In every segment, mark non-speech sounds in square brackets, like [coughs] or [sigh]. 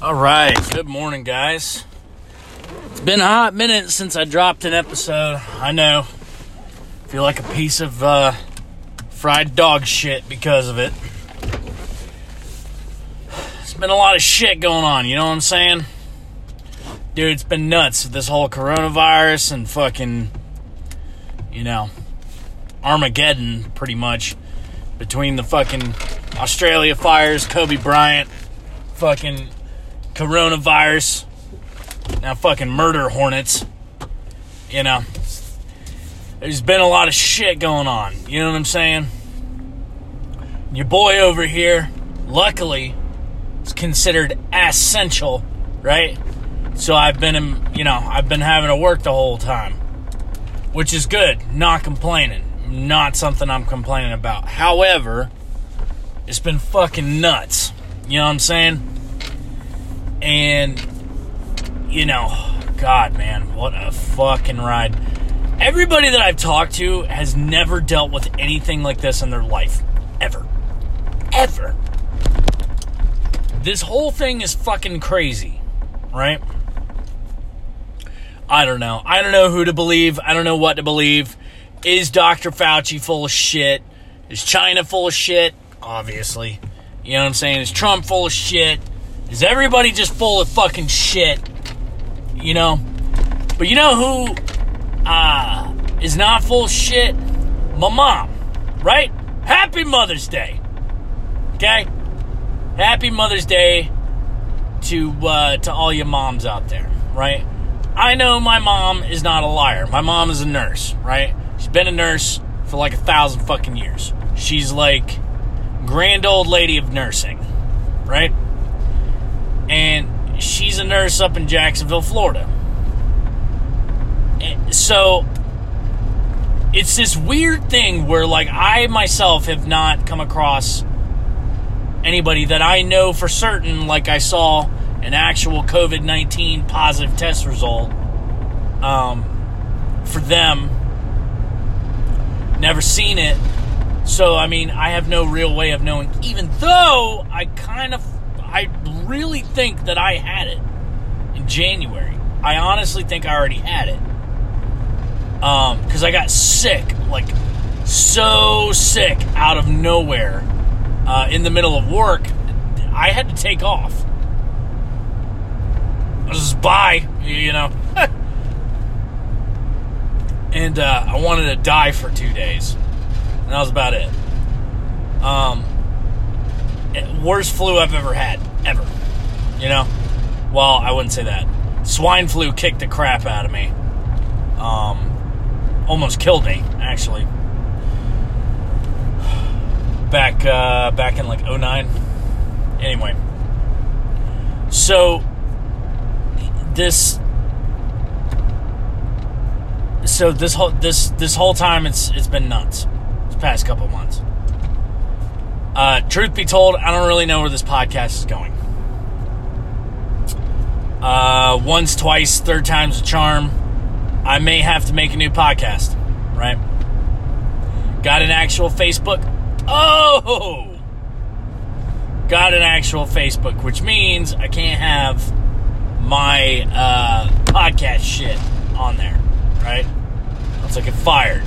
All right, good morning, guys. It's been a hot minute since I dropped an episode. I know. Feel like a piece of uh, fried dog shit because of it. It's been a lot of shit going on, you know what I'm saying? Dude, it's been nuts with this whole coronavirus and fucking, you know, Armageddon, pretty much, between the fucking Australia fires, Kobe Bryant, fucking coronavirus, now fucking murder hornets. You know, there's been a lot of shit going on. You know what I'm saying? Your boy over here, luckily, is considered essential, right? So I've been, you know, I've been having to work the whole time, which is good. Not complaining. Not something I'm complaining about. However, it's been fucking nuts. You know what I'm saying? And, you know, God, man, what a fucking ride. Everybody that I've talked to has never dealt with anything like this in their life. Ever. Ever. This whole thing is fucking crazy, right? I don't know. I don't know who to believe. I don't know what to believe. Is Dr. Fauci full of shit? Is China full of shit? Obviously. You know what I'm saying? Is Trump full of shit? Is everybody just full of fucking shit? You know? But you know who uh, is not full shit? My mom, right? Happy Mother's Day. Okay? Happy Mother's Day to uh, to all your moms out there, right? I know my mom is not a liar. My mom is a nurse, right? She's been a nurse for like a thousand fucking years. She's like grand old lady of nursing, right? And she's a nurse up in Jacksonville, Florida. And so it's this weird thing where like I myself have not come across anybody that I know for certain like I saw an actual COVID 19 positive test result um, for them. Never seen it. So, I mean, I have no real way of knowing, even though I kind of, I really think that I had it in January. I honestly think I already had it. Um, because I got sick, like, so sick out of nowhere uh, in the middle of work. I had to take off. I was just bye, you know. [laughs] and uh, I wanted to die for two days, and that was about it. Um, worst flu I've ever had, ever. You know. Well, I wouldn't say that. Swine flu kicked the crap out of me. Um, almost killed me, actually. Back, uh, back in like 09. Anyway. So, this so this whole this this whole time it's it's been nuts. This past couple months. Uh, truth be told, I don't really know where this podcast is going. Uh, once, twice, third time's a charm. I may have to make a new podcast, right? Got an actual Facebook. Oh, got an actual Facebook, which means I can't have my uh, podcast shit on there, right? It's like get fired.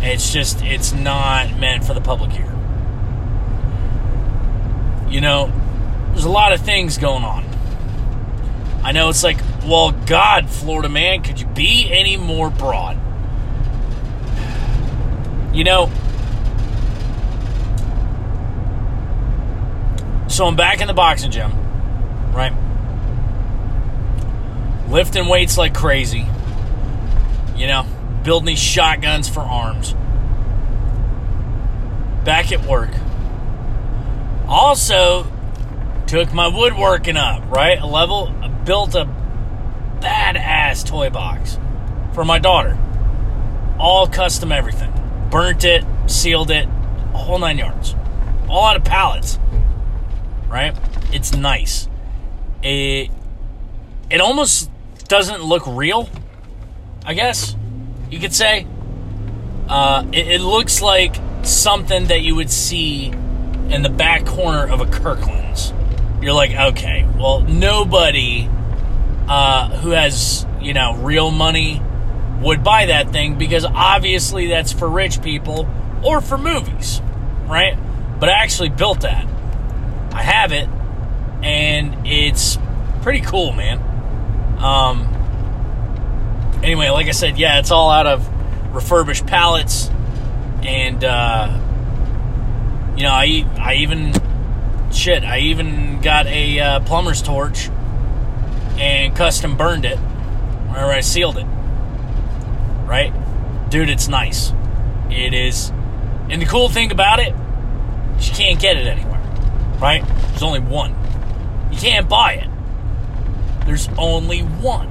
It's just, it's not meant for the public ear. You know, there's a lot of things going on. I know it's like, well, God, Florida man, could you be any more broad? You know, so I'm back in the boxing gym, right? Lifting weights like crazy. You know, building these shotguns for arms. Back at work. Also, took my woodworking up, right? A level, built a badass toy box for my daughter. All custom everything. Burnt it, sealed it, a whole nine yards. All out of pallets. Right? It's nice. It it almost doesn't look real, I guess you could say. Uh, it, it looks like something that you would see in the back corner of a Kirkland's, you're like, okay, well, nobody uh, who has, you know, real money would buy that thing because obviously that's for rich people or for movies, right? But I actually built that. I have it, and it's pretty cool, man. Um, anyway, like I said, yeah, it's all out of refurbished pallets, and uh, you know, I I even shit, I even got a uh, plumber's torch and custom burned it, or I sealed it. Right, dude, it's nice. It is, and the cool thing about it, you can't get it anywhere. Right? There's only one. You can't buy it. There's only one.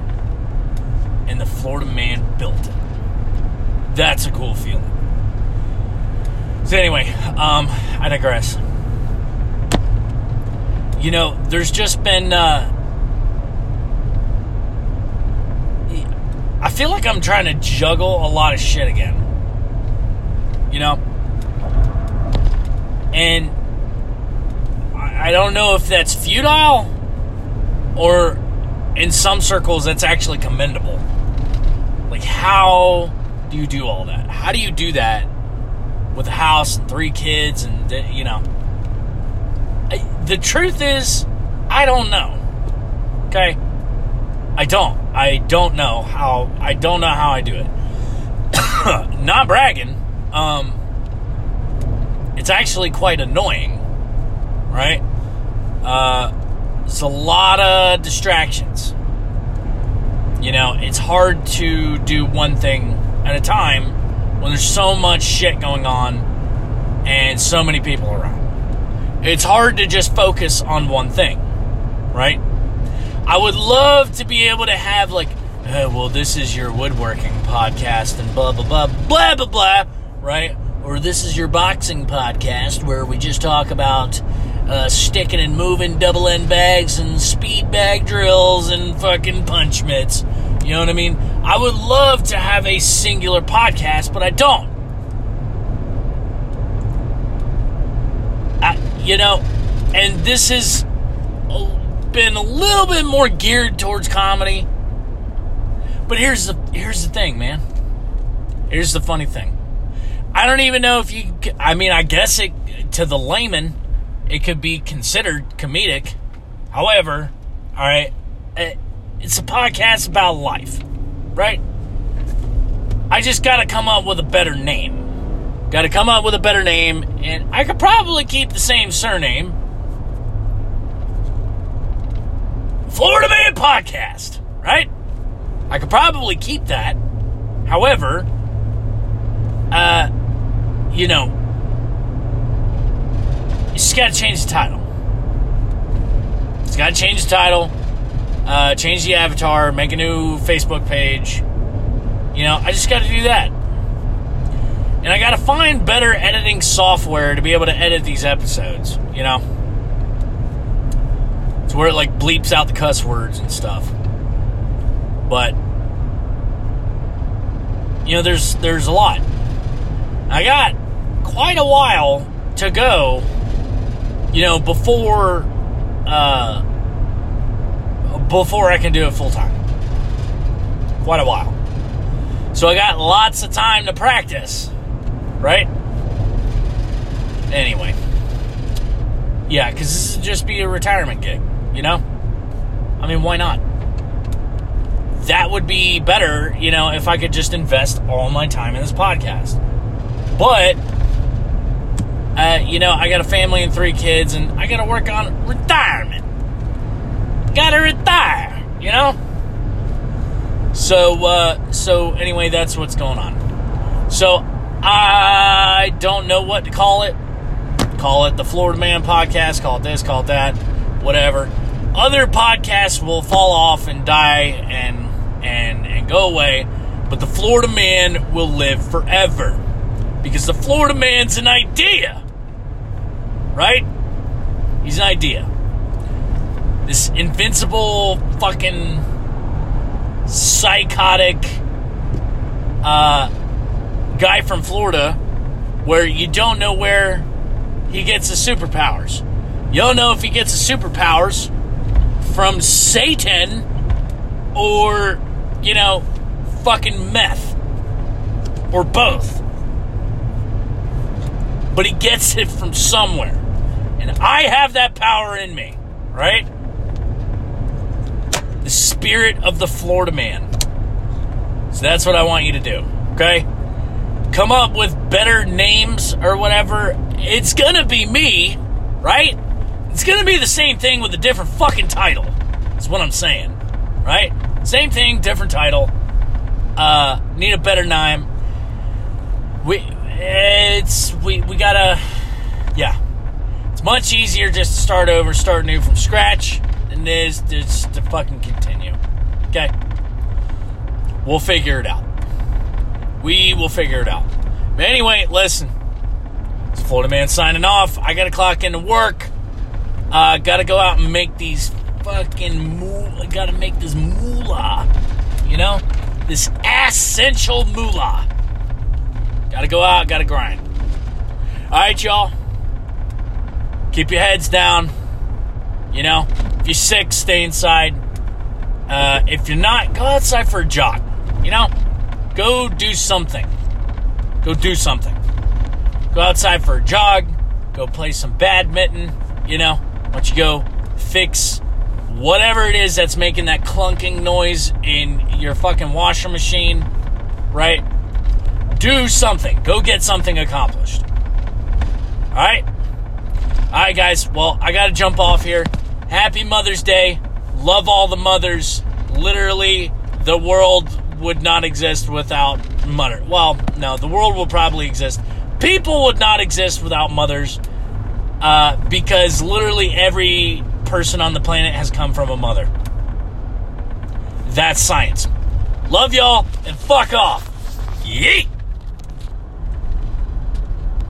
And the Florida man built it. That's a cool feeling. So anyway, um, I digress. You know, there's just been uh, I feel like I'm trying to juggle a lot of shit again. You know? And I don't know if that's futile or in some circles that's actually commendable. Like, how do you do all that? How do you do that with a house and three kids and, you know? The truth is, I don't know. Okay? I don't. I don't know how. I don't know how I do it. [coughs] Not bragging. Um, it's actually quite annoying, right? Uh, it's a lot of distractions. You know, it's hard to do one thing at a time when there's so much shit going on and so many people around. It's hard to just focus on one thing, right? I would love to be able to have like, uh, well, this is your woodworking podcast and blah blah blah blah blah blah, right? Or this is your boxing podcast where we just talk about uh, sticking and moving double end bags and speed bag drills and fucking punch mitts. You know what I mean? I would love to have a singular podcast, but I don't. I, you know, and this has been a little bit more geared towards comedy. But here's the here's the thing, man. Here's the funny thing. I don't even know if you. I mean, I guess it to the layman, it could be considered comedic. However, all right, it, it's a podcast about life, right? I just got to come up with a better name. Got to come up with a better name, and I could probably keep the same surname Florida Man Podcast, right? I could probably keep that. However, uh, you know, you just got to change the title. It's got to change the title, uh, change the avatar, make a new Facebook page. You know, I just got to do that. And I got to find better editing software to be able to edit these episodes, you know? to where it like bleeps out the cuss words and stuff. But you know, there's there's a lot. I got quite a while to go. You know, before uh, before I can do it full time. Quite a while. So I got lots of time to practice, right? Anyway, yeah, because this would just be a retirement gig. You know? I mean, why not? That would be better, you know, if I could just invest all my time in this podcast. But, uh, you know, I got a family and three kids, and I got to work on retirement. Got to retire, you know? So, uh, so anyway, that's what's going on. So, I don't know what to call it. Call it the Florida Man podcast, call it this, call it that, whatever other podcasts will fall off and die and and and go away, but the Florida Man will live forever because the Florida Man's an idea, right? He's an idea. This invincible fucking psychotic uh, guy from Florida, where you don't know where he gets his superpowers. You don't know if he gets his superpowers from Satan or, you know, fucking meth or both. But he gets it from somewhere. And I have that power in me, right? Spirit of the Florida man. So that's what I want you to do, okay? Come up with better names or whatever. It's gonna be me, right? It's gonna be the same thing with a different fucking title. That's what I'm saying, right? Same thing, different title. Uh, need a better name. We, it's we we gotta, yeah. It's much easier just to start over, start new from scratch, than is just to fucking continue. Okay. We'll figure it out. We will figure it out. But anyway, listen. It's Florida Man signing off. I gotta clock into work. Uh, gotta go out and make these fucking moolah. Gotta make this moolah. You know? This essential moolah. Gotta go out, gotta grind. Alright, y'all. Keep your heads down. You know? If you're sick, stay inside. Uh, if you're not, go outside for a jog. You know, go do something. Go do something. Go outside for a jog. Go play some badminton. You know, don't you go fix whatever it is that's making that clunking noise in your fucking washer machine, right? Do something. Go get something accomplished. All right? All right, guys. Well, I got to jump off here. Happy Mother's Day. Love all the mothers. Literally, the world would not exist without mother. Well, no, the world will probably exist. People would not exist without mothers uh, because literally every person on the planet has come from a mother. That's science. Love y'all and fuck off. Yeet!